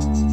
Bye.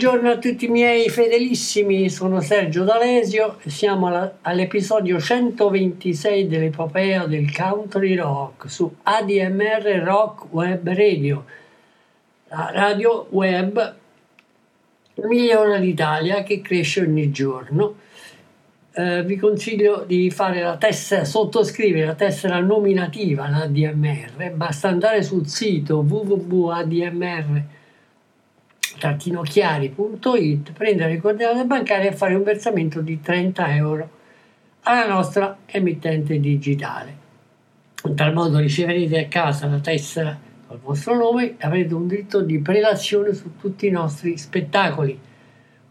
Buongiorno a tutti i miei fedelissimi, sono Sergio D'Alesio e siamo alla, all'episodio 126 dell'epopea del country rock su ADMR Rock Web Radio, la radio web migliore d'Italia che cresce ogni giorno. Eh, vi consiglio di fare la tessera, sottoscrivere la tessera nominativa all'ADMR, basta andare sul sito www.admr.com trattinochiari.it, prendere il coordinate bancarie e fare un versamento di 30 euro alla nostra emittente digitale. In tal modo riceverete a casa la tessera col vostro nome e avrete un diritto di prelazione su tutti i nostri spettacoli,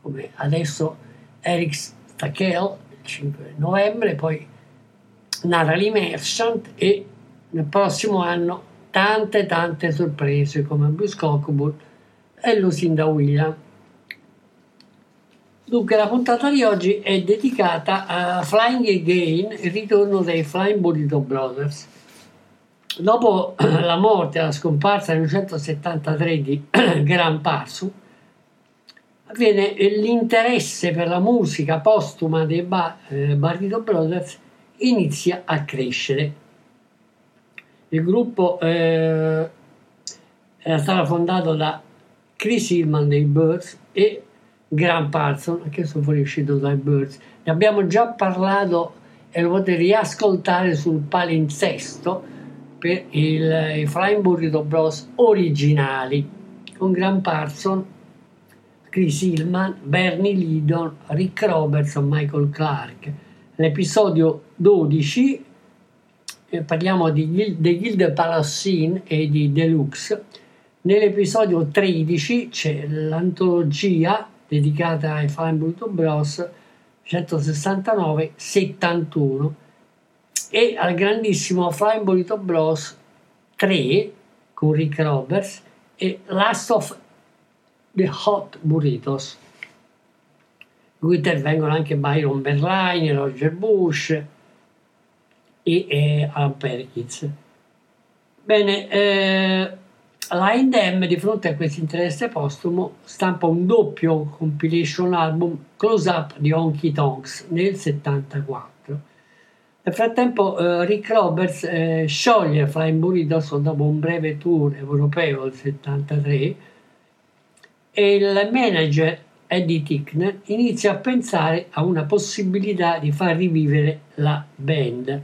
come adesso Eric Stackel il 5 novembre, poi Natalie Merchant e nel prossimo anno tante tante sorprese come Bruce Cockburn e Lucinda William. Dunque la puntata di oggi è dedicata a Flying Again, il ritorno dei Flying Burrito Brothers. Dopo la morte e la scomparsa nel 1973 di Graham Parson, avviene l'interesse per la musica postuma dei ba- eh, Barrito Brothers inizia a crescere. Il gruppo eh, era stato fondato da Chris Hillman dei Birds e Graham Parson, che sono fuoriuscito dai Birds. Ne abbiamo già parlato e lo potete riascoltare sul palinsesto per il, i Flying Burrito Bros originali con Graham Parson, Chris Hillman, Bernie Lidon, Rick Robertson, Michael Clark. L'episodio 12 eh, parliamo di, di Guild Palassine e di Deluxe Nell'episodio 13 c'è l'antologia dedicata ai Flying Burrito Bros 169-71 e al grandissimo Flying Burrito Bros 3 con Rick Roberts e Last of the Hot Burritos in cui intervengono anche Byron Berline, Roger Bush e, e Alan Perkins. Bene, eh, la Indem, di fronte a questo interesse postumo, stampa un doppio compilation album Close Up di Honky Tonks nel 1974. Nel frattempo uh, Rick Roberts eh, scioglie Flying Burritos dopo un breve tour europeo nel 1973 e il manager Eddie Tickner inizia a pensare a una possibilità di far rivivere la band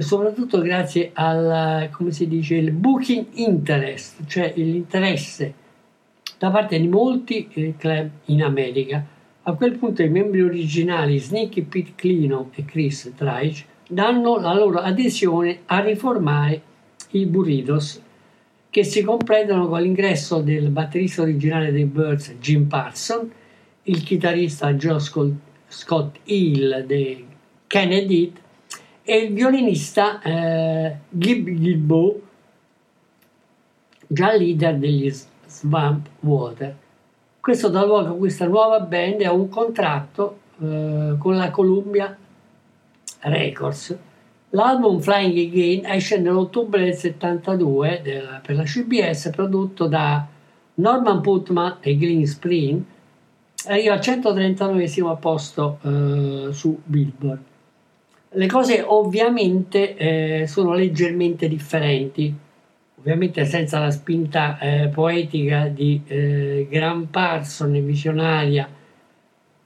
soprattutto grazie al, come si dice, il booking interest, cioè l'interesse da parte di molti eh, club in America. A quel punto i membri originali Sneaky Pete Clino e Chris Dreich danno la loro adesione a riformare i Burritos, che si completano con l'ingresso del batterista originale dei Birds Jim Parson, il chitarrista Joe Scott Hill dei Kennedy e il violinista eh, Gib Gilbo, già leader degli Swamp Water. Questo dà luogo a questa nuova band e a un contratto eh, con la Columbia Records. L'album Flying Again esce nell'ottobre del 72 del, per la CBS, prodotto da Norman Putman e Green Spring, arriva al 139 posto eh, su Billboard. Le cose ovviamente eh, sono leggermente differenti, ovviamente senza la spinta eh, poetica di eh, Graham Parson e visionaria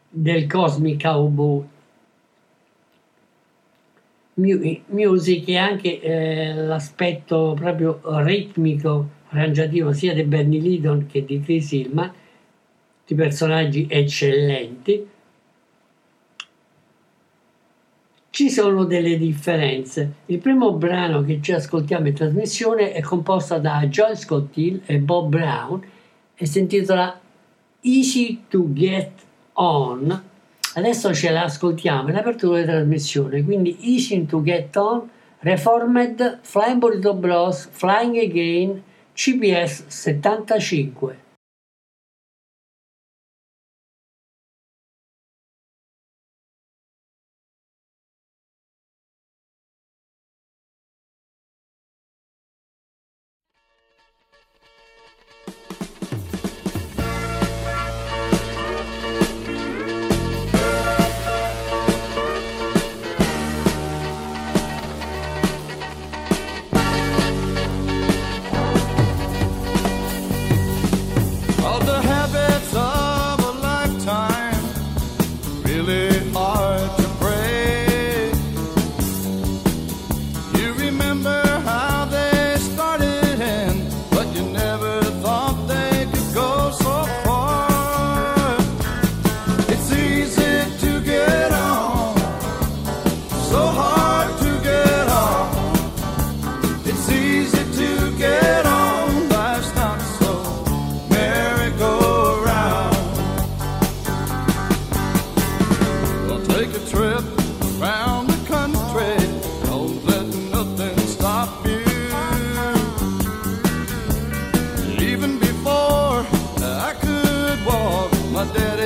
del Cosmic Cowboy Music e anche eh, l'aspetto proprio ritmico, arrangiativo sia di Bernie Lidon che di Chris Hillman, di personaggi eccellenti. Ci sono delle differenze. Il primo brano che ci ascoltiamo in trasmissione è composto da Joel Scott Hill e Bob Brown e si intitola Easy to Get On. Adesso ce la ascoltiamo in apertura di trasmissione, quindi Easy to Get On, Reformed, Flying Burrito Bros, Flying Again, CBS 75. Uno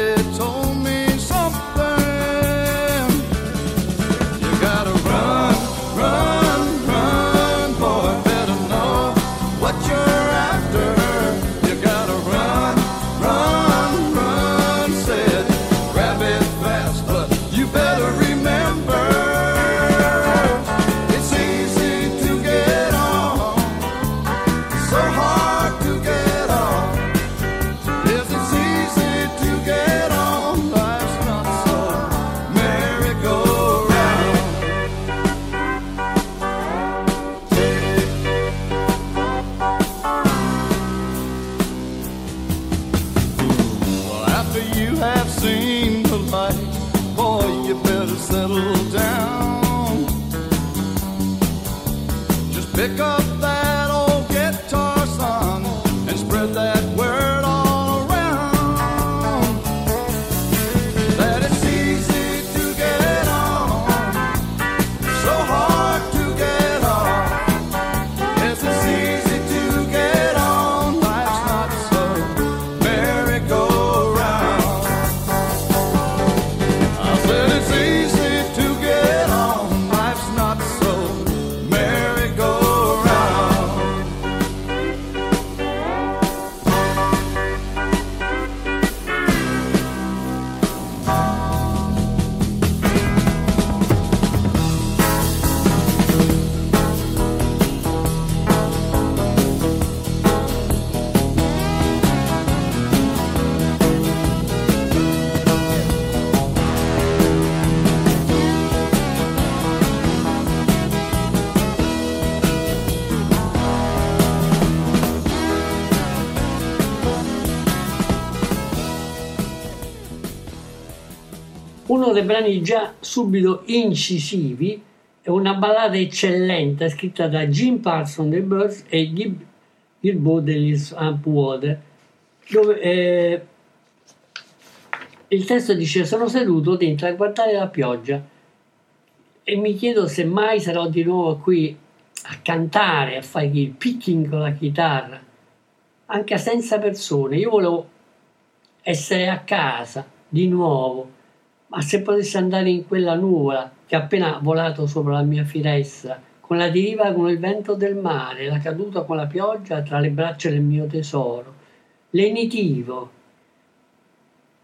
dei brani già subito incisivi è una ballata eccellente scritta da Jim Parson dei Birds e Gib il boat degli Swamp Water, dove eh, il testo dice sono seduto dentro a guardare la pioggia e mi chiedo se mai sarò di nuovo qui a cantare, a fare il picking con la chitarra, anche senza persone. Io volevo essere a casa di nuovo, ma se potessi andare in quella nuvola che ha appena volato sopra la mia finestra, con la deriva con il vento del mare, la caduta con la pioggia tra le braccia del mio tesoro, lenitivo,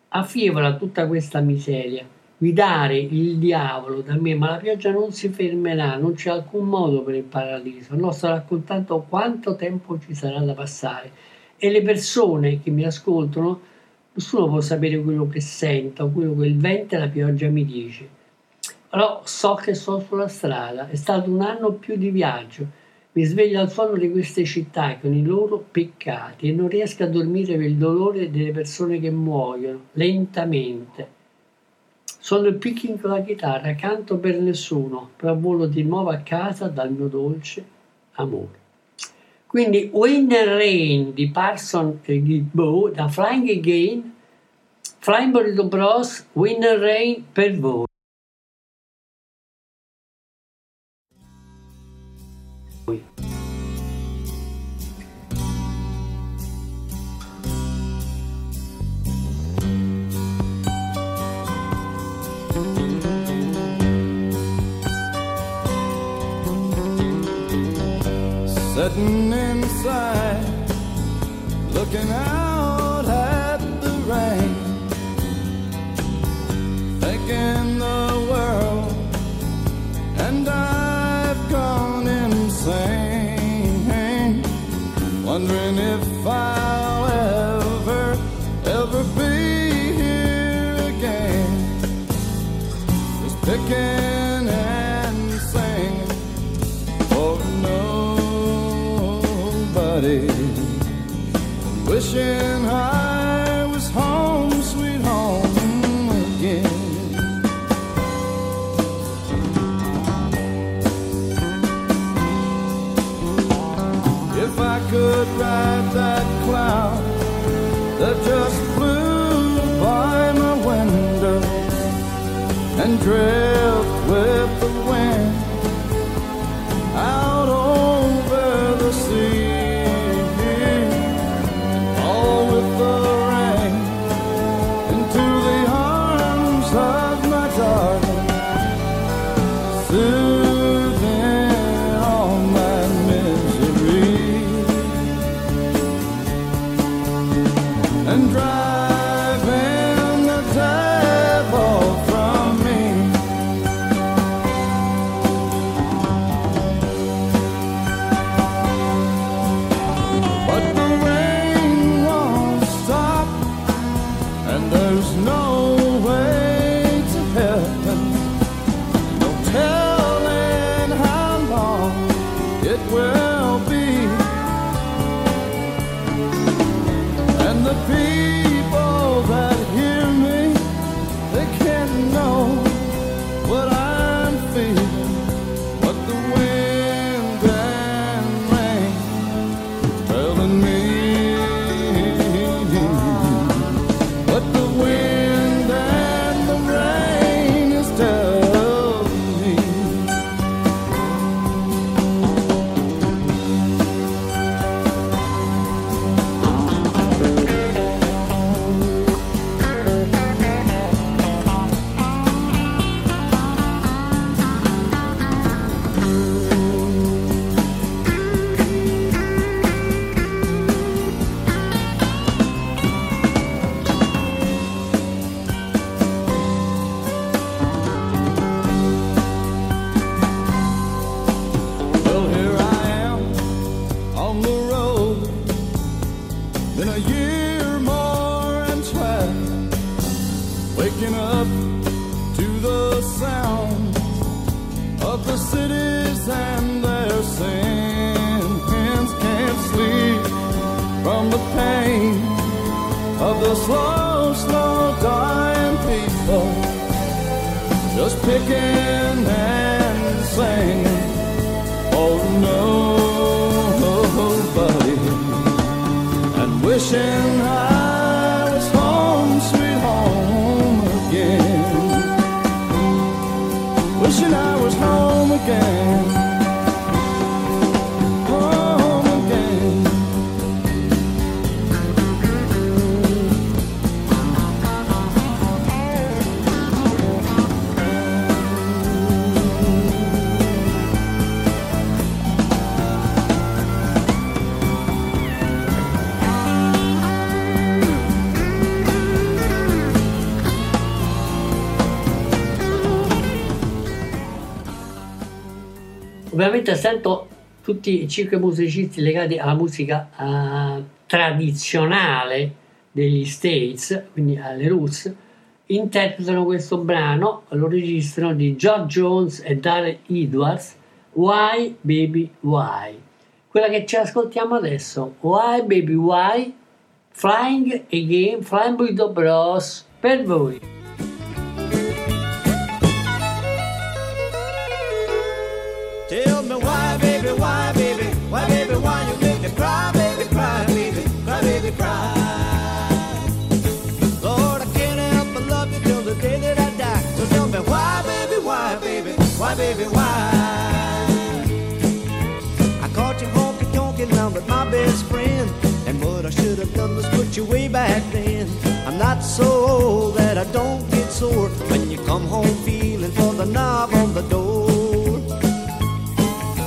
affievola tutta questa miseria, guidare il diavolo da me, ma la pioggia non si fermerà, non c'è alcun modo per il paradiso. No, sto raccontando quanto tempo ci sarà da passare e le persone che mi ascoltano, nessuno può sapere quello che sento, quello che il vento e la pioggia mi dice. Però so che sto sulla strada, è stato un anno più di viaggio, mi sveglio al suono di queste città con i loro peccati e non riesco a dormire per il dolore delle persone che muoiono lentamente. Sono il picking con la chitarra, canto per nessuno, però volo di nuovo a casa dal mio dolce amore. Quindi Wind and Rain di Parson e Gilboa da Flying Again, Flying Burrito Bros, Wind and Rain per voi. and dread. Ovviamente sento tutti i cinque musicisti legati alla musica eh, tradizionale degli States, quindi alle roots, interpretano questo brano, lo registrano di George Jones e Darren Edwards, Why Baby Why. Quella che ci ascoltiamo adesso, Why Baby Why, Flying Again, Flying Burrito Bros, per voi. You till the day that I die. So tell me why, baby, why, baby, why, baby, why? I caught you honky donky, now I'm with my best friend. And what I should have done was put you way back then. I'm not so old that I don't get sore when you come home feeling for the knob on the door.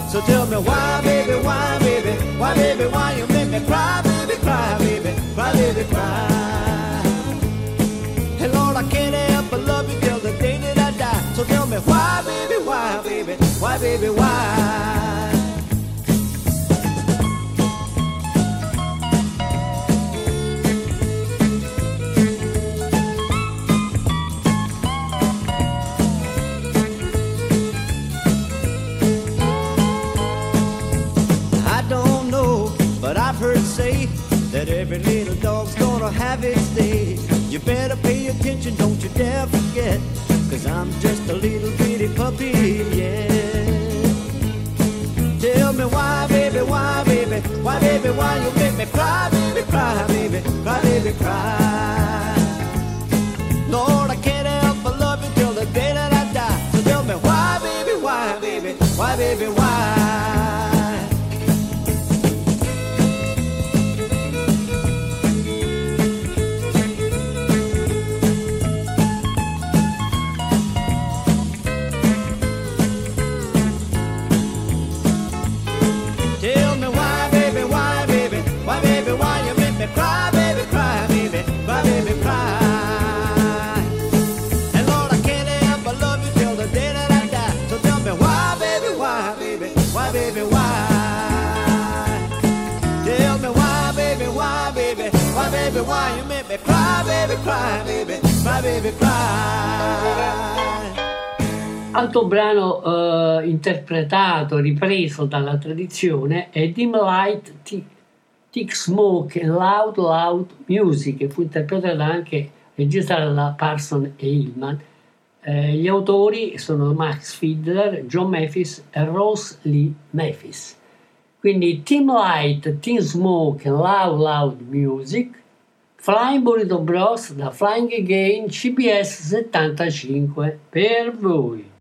So tell me why, baby, why, baby, why, baby, why you make me cry, Lord, I can't help but love the day that I die. So tell me why, baby, why, baby, why, baby, why? Gonna day. You better pay attention, don't you dare forget, cause I'm just a little bitty puppy, yeah. Tell me why, baby, why, baby, why, baby, why you make me cry, baby, cry, baby, cry, baby, cry. Why, you make me cry, baby, cry, baby, cry, baby, cry. Altro brano eh, interpretato, ripreso dalla tradizione è Dim Light, Thick Smoke Loud Loud Music, che fu interpretata anche registrata da Parson e Hillman. Eh, gli autori sono Max Fiedler, John Mathis e Rose Lee Mathis. Quindi Team Light, Team Smoke Loud Loud Music, Flying Burrito Bros da Flying Again CBS 75 per voi.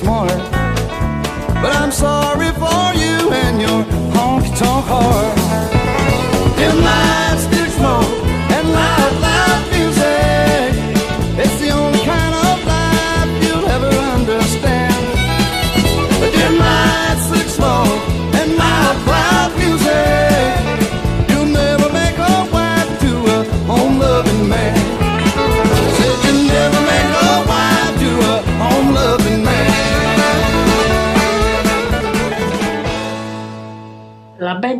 Smart. But I'm sorry for you and your honky tonk heart.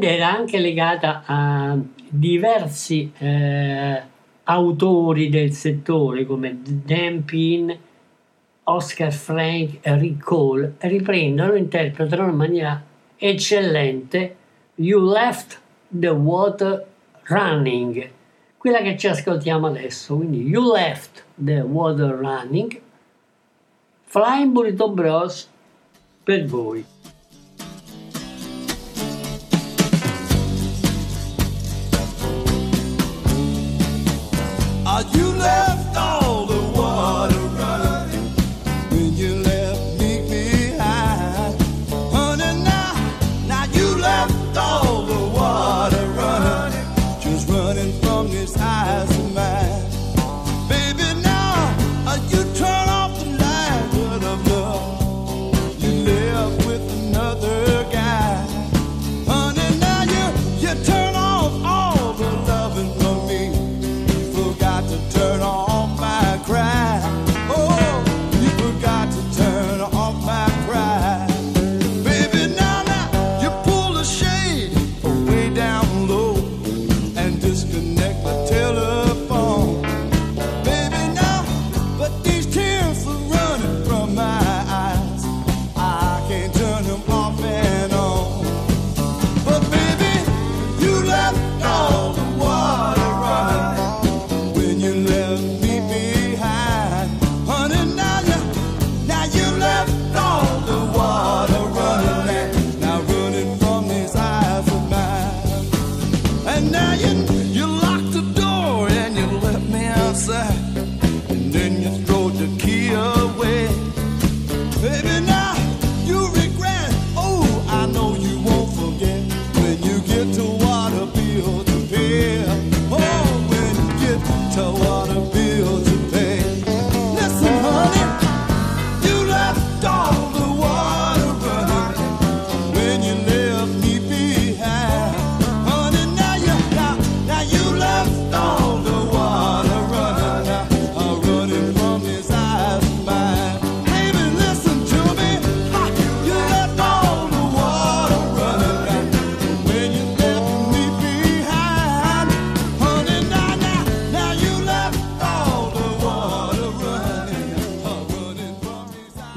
Band era anche legata a diversi eh, autori del settore come Dan Oscar Frank e Rick Cole riprendono interpretano in maniera eccellente You Left the Water Running, quella che ci ascoltiamo adesso. Quindi You Left the Water Running, Flying Burrito Bros per voi.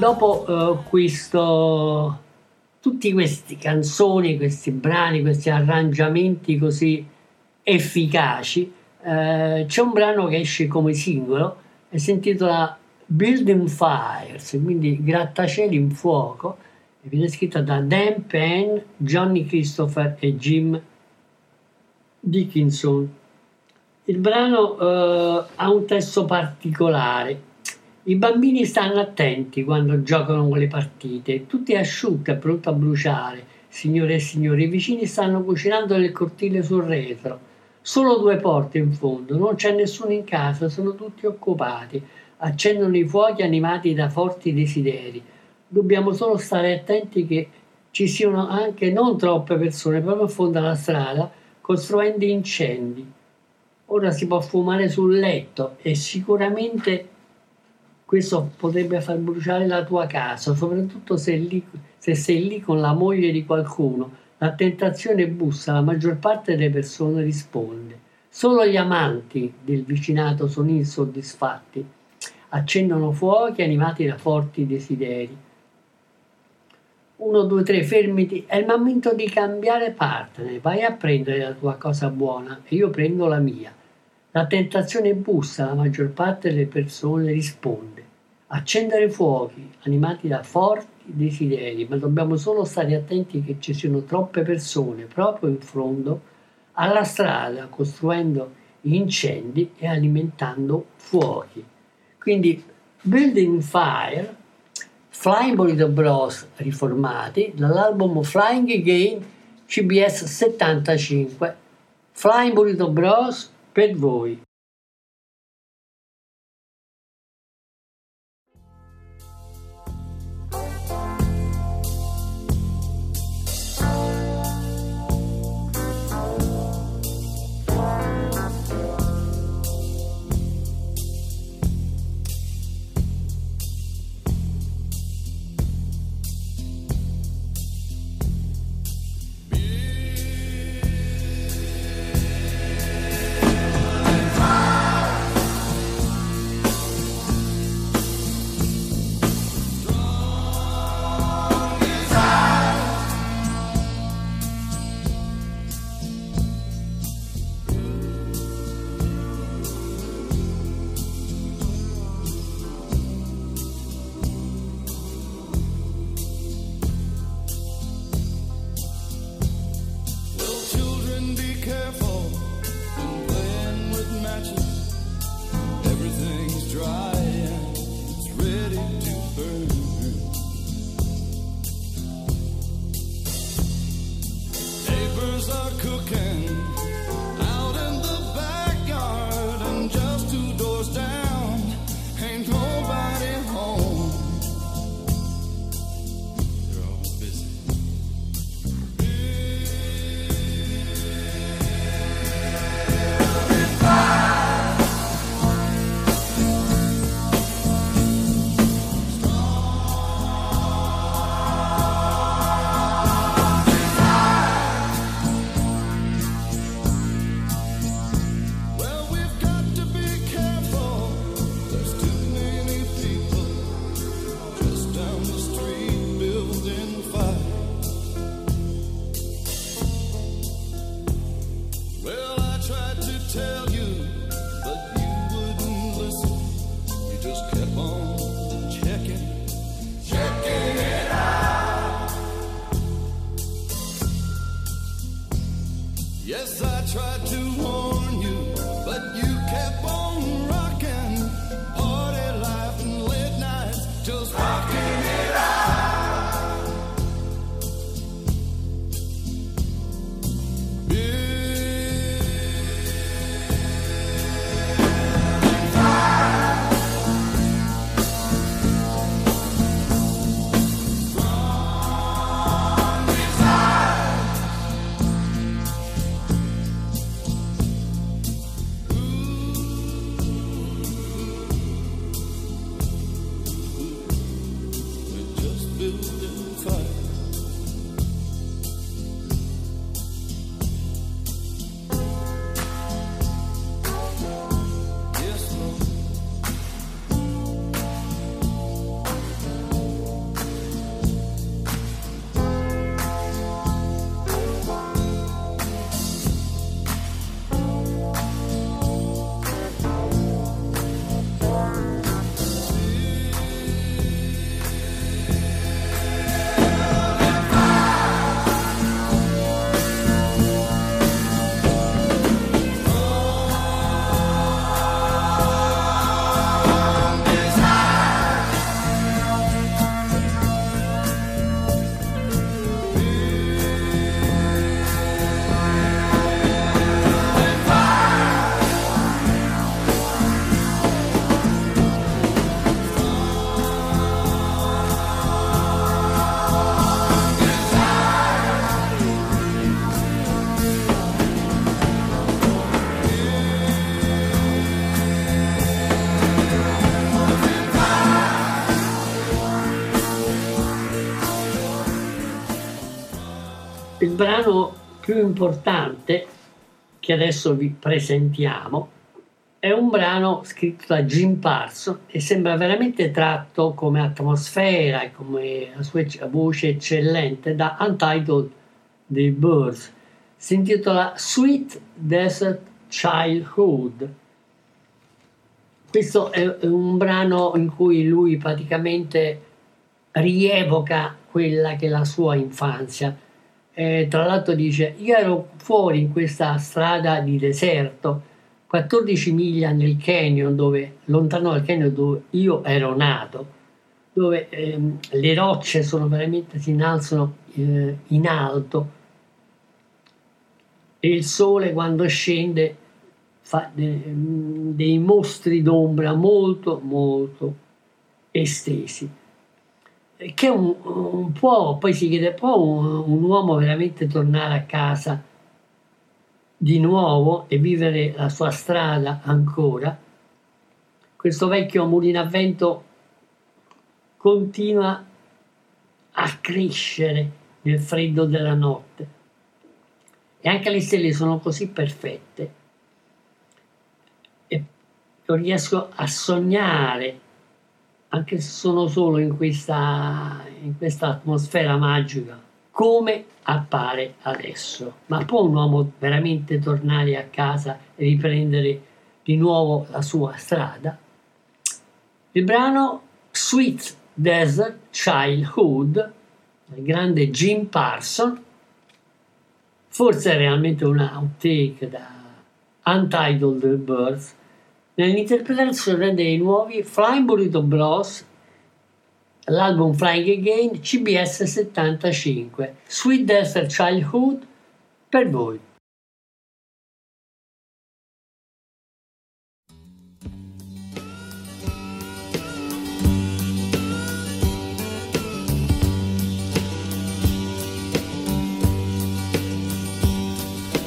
Dopo eh, questo, tutti questi canzoni, questi brani, questi arrangiamenti così efficaci, eh, c'è un brano che esce come singolo e si intitola Building Fires, quindi grattacieli in fuoco, e viene scritto da Dan Penn, Johnny Christopher e Jim Dickinson. Il brano eh, ha un testo particolare. I bambini stanno attenti quando giocano con le partite, tutti asciutti e pronto a bruciare. Signore e signori, i vicini stanno cucinando nel cortile sul retro. Solo due porte in fondo, non c'è nessuno in casa, sono tutti occupati. Accendono i fuochi animati da forti desideri. Dobbiamo solo stare attenti che ci siano anche non troppe persone proprio in fondo alla strada costruendo incendi. Ora si può fumare sul letto e sicuramente questo potrebbe far bruciare la tua casa, soprattutto se, lì- se sei lì con la moglie di qualcuno. La tentazione bussa, la maggior parte delle persone risponde. Solo gli amanti del vicinato sono insoddisfatti. Accendono fuochi animati da forti desideri. 1, 2, 3, fermiti. È il momento di cambiare partner. Vai a prendere la tua cosa buona e io prendo la mia. La tentazione bussa alla maggior parte delle persone risponde. Accendere fuochi, animati da forti desideri, ma dobbiamo solo stare attenti che ci siano troppe persone proprio in fondo alla strada, costruendo incendi e alimentando fuochi. Quindi Building Fire, Flying Burrito Bros riformati dall'album Flying Again CBS 75, Flying Burrito Bros per voi. brano più importante che adesso vi presentiamo è un brano scritto da Jim Parsons e sembra veramente tratto come atmosfera e come la sua voce eccellente da Untitled The Birds. Si intitola Sweet Desert Childhood. Questo è un brano in cui lui praticamente rievoca quella che è la sua infanzia eh, tra l'altro dice io ero fuori in questa strada di deserto 14 miglia nel canyon dove lontano dal canyon dove io ero nato dove ehm, le rocce sono veramente si innalzano eh, in alto. E il sole quando scende fa de, ehm, dei mostri d'ombra molto molto estesi che un, un po' poi si chiede può un, un uomo veramente tornare a casa di nuovo e vivere la sua strada ancora? Questo vecchio mulino a vento continua a crescere nel freddo della notte. E anche le stelle sono così perfette. E io riesco a sognare anche se sono solo in questa, in questa atmosfera magica come appare adesso. Ma può un uomo veramente tornare a casa e riprendere di nuovo la sua strada? Il brano Sweet Desert Childhood del grande Jim Parson forse è realmente un outtake da Untitled Birds nell'interpretazione dei nuovi Flying Burrito Bros l'album Flying Again CBS 75 Sweet Desert Childhood per voi.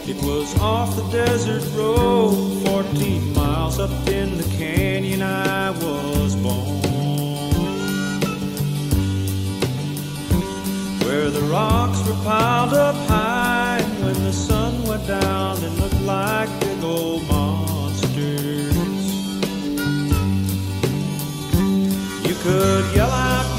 It was off the desert road, 14 up in the canyon I was born. Where the rocks were piled up high, and when the sun went down, they looked like big old monsters. You could yell out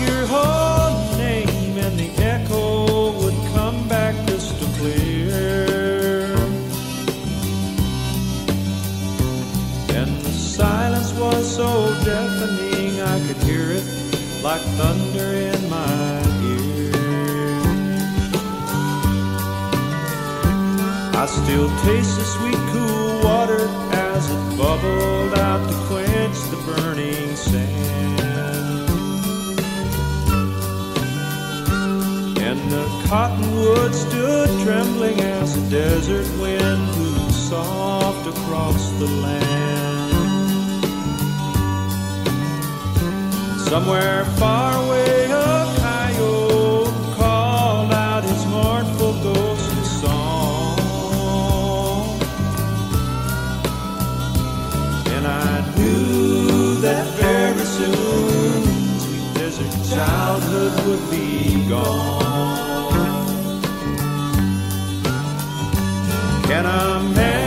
like thunder in my ears. I still taste the sweet, cool water as it bubbled out to quench the burning sand. And the cottonwood stood trembling as the desert wind blew soft across the land. Somewhere far away, a coyote called out his mournful ghostly song. And I knew that very soon, sweet desert childhood would be gone. Can a man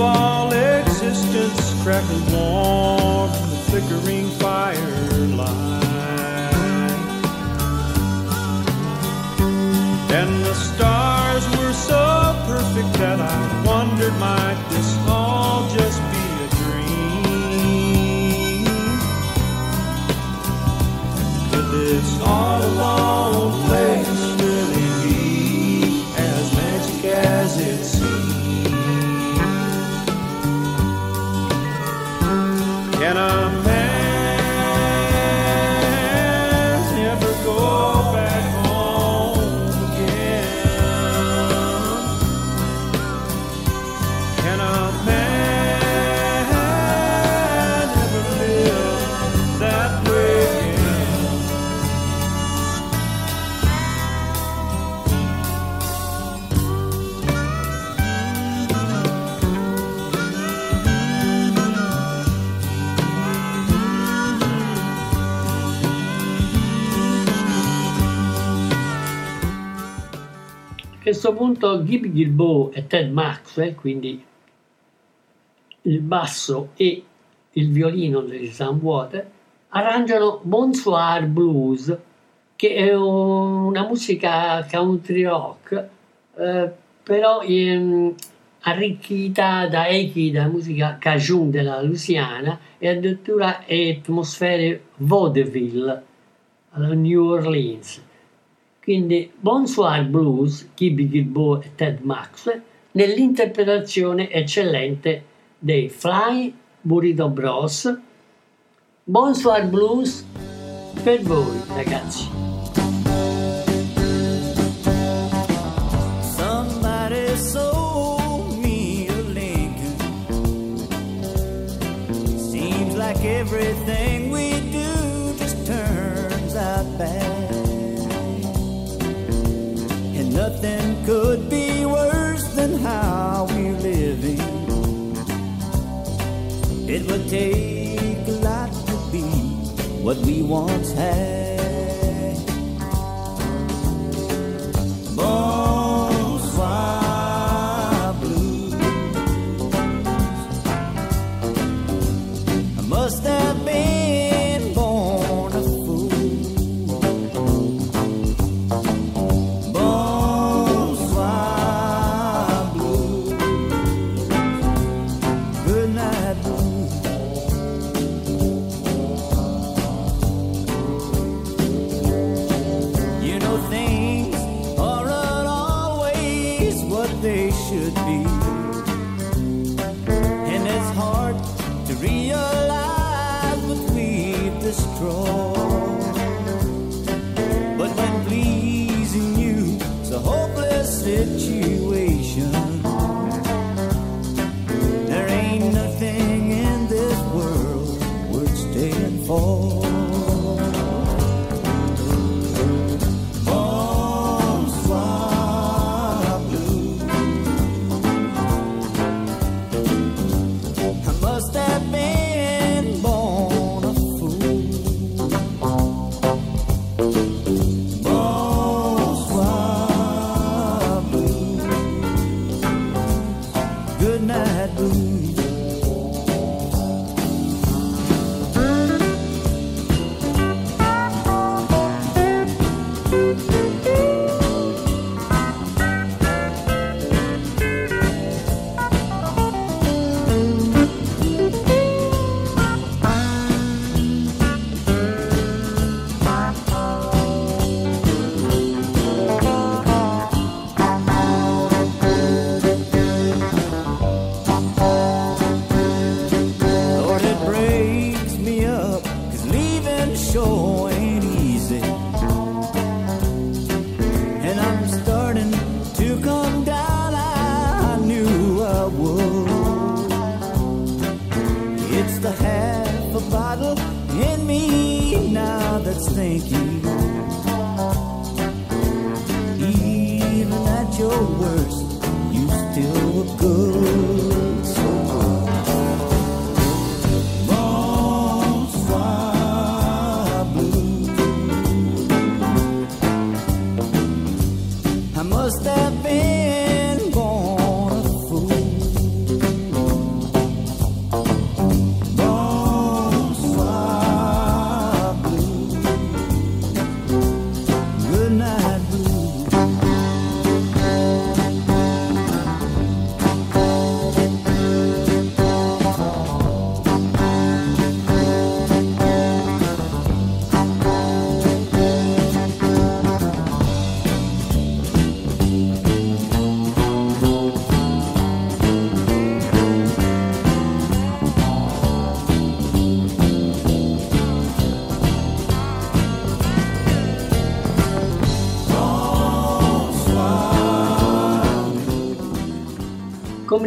of all existence crackled warm in the flickering firelight. And the stars were so perfect that I wondered might this all just be a dream? Could this all alone questo punto Gibby Gilbo e Ted Maxwell, quindi il basso e il violino degli Sunwater, arrangiano Bonsoir Blues, che è una musica country rock, eh, però ehm, arricchita da echi da musica cajun della Louisiana e addirittura atmosfere vaudeville alla New Orleans. Quindi Bonsoir Blues, Gibby Gilbo e Ted Maxwell, nell'interpretazione eccellente dei Fly Burrito Bros. Bonsoir Blues per voi ragazzi. Everything we nothing could be worse than how we're living. It would take a lot to be what we once had.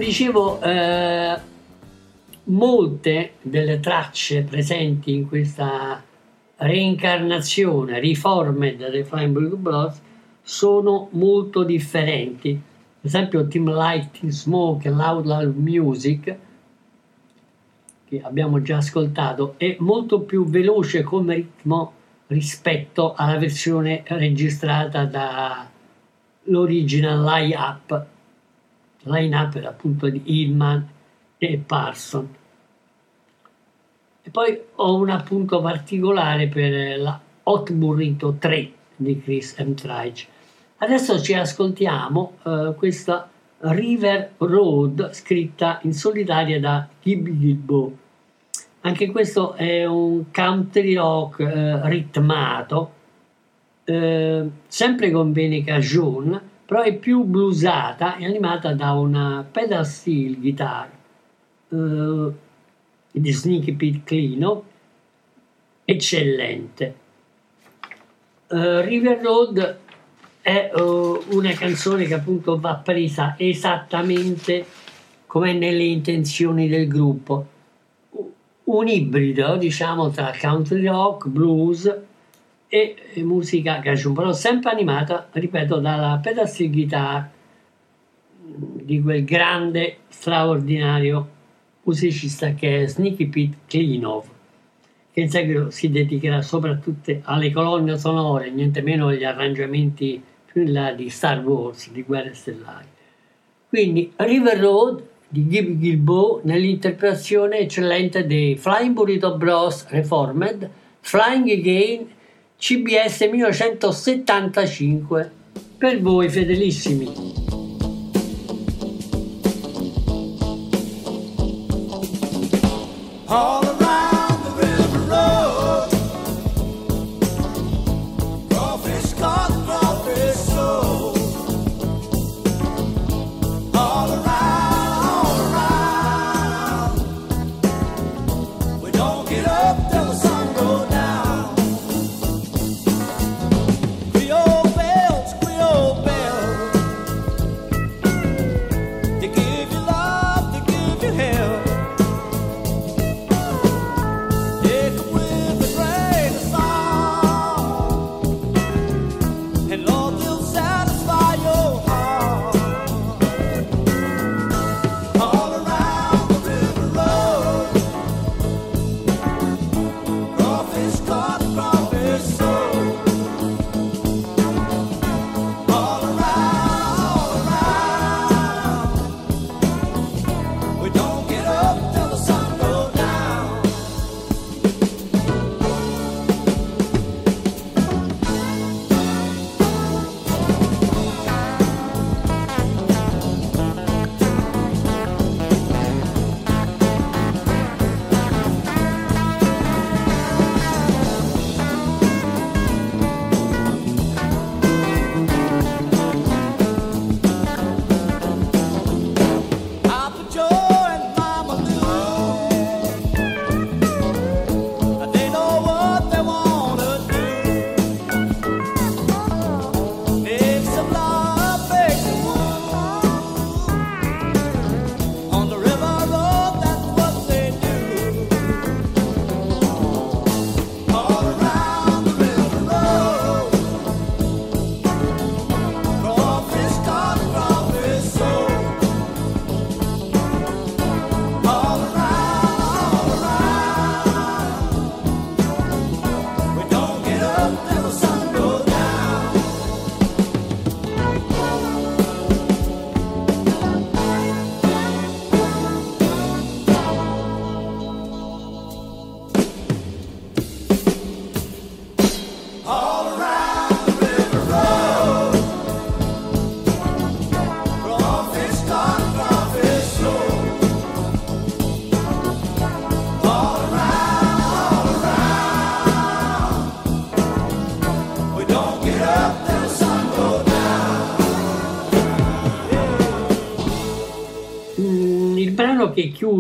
Dicevo, eh, molte delle tracce presenti in questa reincarnazione, riforme delle Flying Blue Bros sono molto differenti. Per esempio Team Lighting Smoke e Loud Loud Music, che abbiamo già ascoltato, è molto più veloce come ritmo rispetto alla versione registrata da l'original line-up. Line-up era appunto di Hillman e Parson. E poi ho un appunto particolare per la Hot Burrito 3 di Chris Emtrage. Adesso ci ascoltiamo eh, questa River Road scritta in solitaria da Gibby Gilbo. Anche questo è un country rock eh, ritmato, eh, sempre con Benny Cajon, però è più bluesata e animata da una pedal steel guitar eh, di Sneaky Pete Clino, eccellente. Eh, River Road è uh, una canzone che appunto va presa esattamente come nelle intenzioni del gruppo. Un ibrido, diciamo, tra country rock, blues e, musica cajun, però sempre animata, ripeto, dalla pedal steel guitar di quel grande, straordinario musicista che è Sneaky Pete Klinov, che in seguito si dedicherà soprattutto alle colonne sonore, niente meno agli arrangiamenti più in là di Star Wars, di Guerre Stellari. Quindi River Road di Gibby Gilbo nell'interpretazione eccellente dei Flying Burrito Bros Reformed, Flying Again, CBS 1975, per voi fedelissimi. All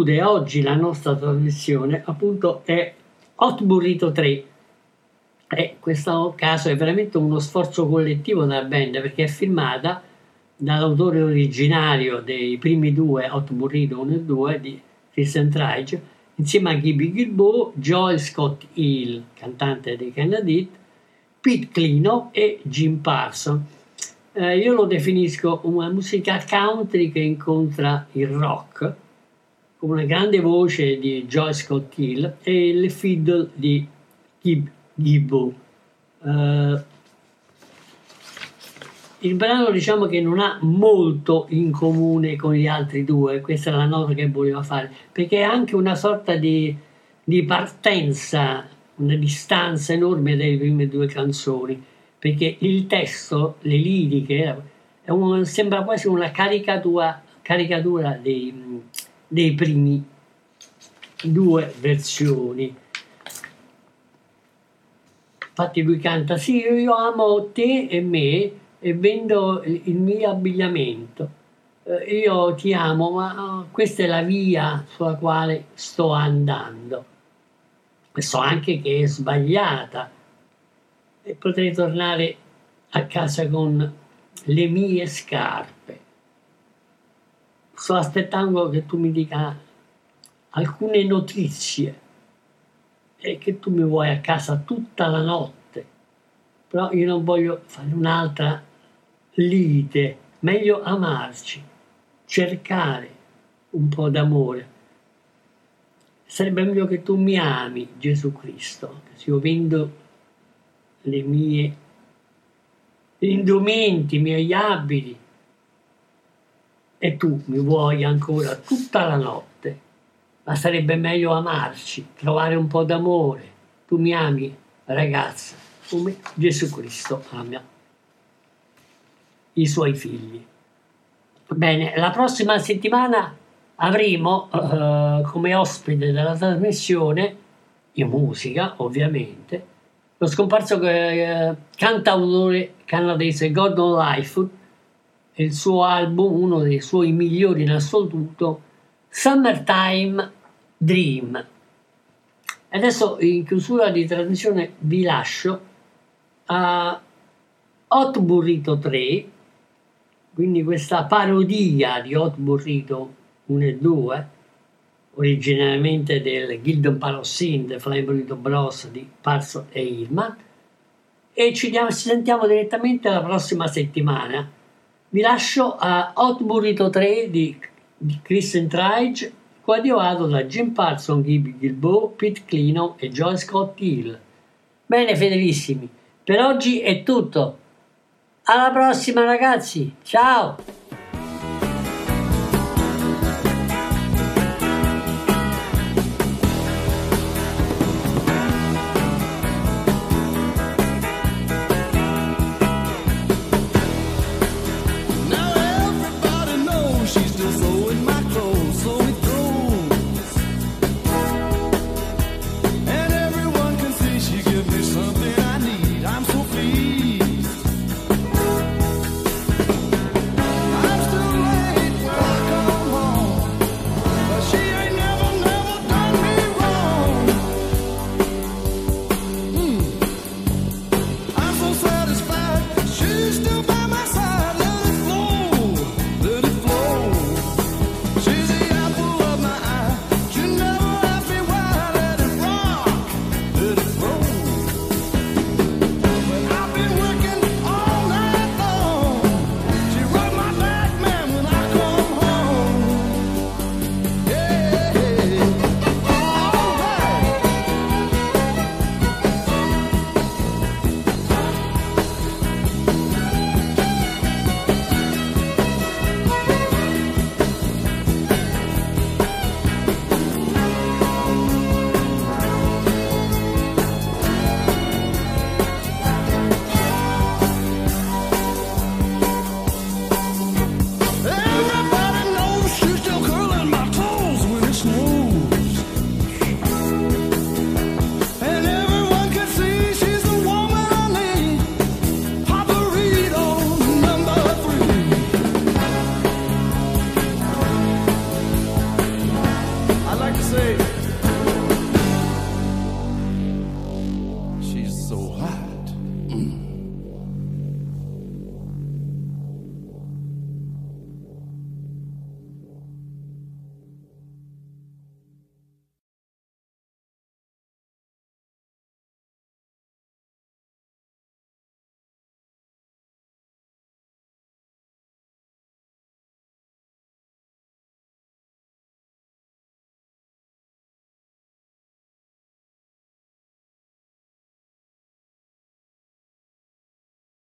che chiude oggi la nostra trasmissione appunto è Hot Burrito 3 e questo caso è veramente uno sforzo collettivo della band perché è filmata dall'autore originario dei primi due Hot Burrito 1 e 2 di Christian Trage insieme a Gibby Gilbo, Joel Scott Hill, cantante dei Cannadit, Pete Clino e Jim Parson. Eh, io lo definisco una musica country che incontra il rock, con una grande voce di Joy Scott Hill e le fiddle di Gib Gibbo. Eh, il brano diciamo che non ha molto in comune con gli altri due, questa è la nota che voleva fare, perché è anche una sorta di, di partenza, una distanza enorme dalle prime due canzoni, perché il testo, le liriche, un- sembra quasi una caricatura, caricatura dei, dei primi due versioni. Infatti lui canta, sì, io amo te e me e vendo il mio abbigliamento. Eh, Io ti amo, ma oh, questa è la via sulla quale sto andando. So anche che è sbagliata e potrei tornare a casa con le mie scarpe. Sto aspettando che tu mi dica alcune notizie e che tu mi vuoi a casa tutta la notte. Però io non voglio fare un'altra lite, meglio amarci, cercare un po' d'amore. Sarebbe meglio che tu mi ami, Gesù Cristo, se io vendo le mie indumenti, i miei abiti e tu mi vuoi ancora tutta la notte, ma sarebbe meglio amarci, trovare un po' d'amore. Tu mi ami, ragazza, come Gesù Cristo ama i suoi figli. Bene, la prossima settimana avremo eh, come ospite della trasmissione, in musica ovviamente, lo scomparso eh, cantautore canadese Gordon Lightfoot il suo album, uno dei suoi migliori in assoluto, Summertime Dream. Adesso in chiusura di trasmissione vi lascio a Hot Burrito 3, quindi questa parodia di Hot Burrito 1 e 2, originariamente del Gildon Palossin, The Flame Burrito Bros di Parso e Irma, e ci sentiamo direttamente la prossima settimana. Vi lascio a Hot Burrito 3 di, di Kristen coadiuvato da Jim Parson, Gibby Gilboa, Pete Clino e Joy Scott Hill. Bene, fedelissimi, per oggi è tutto. Alla prossima ragazzi, ciao!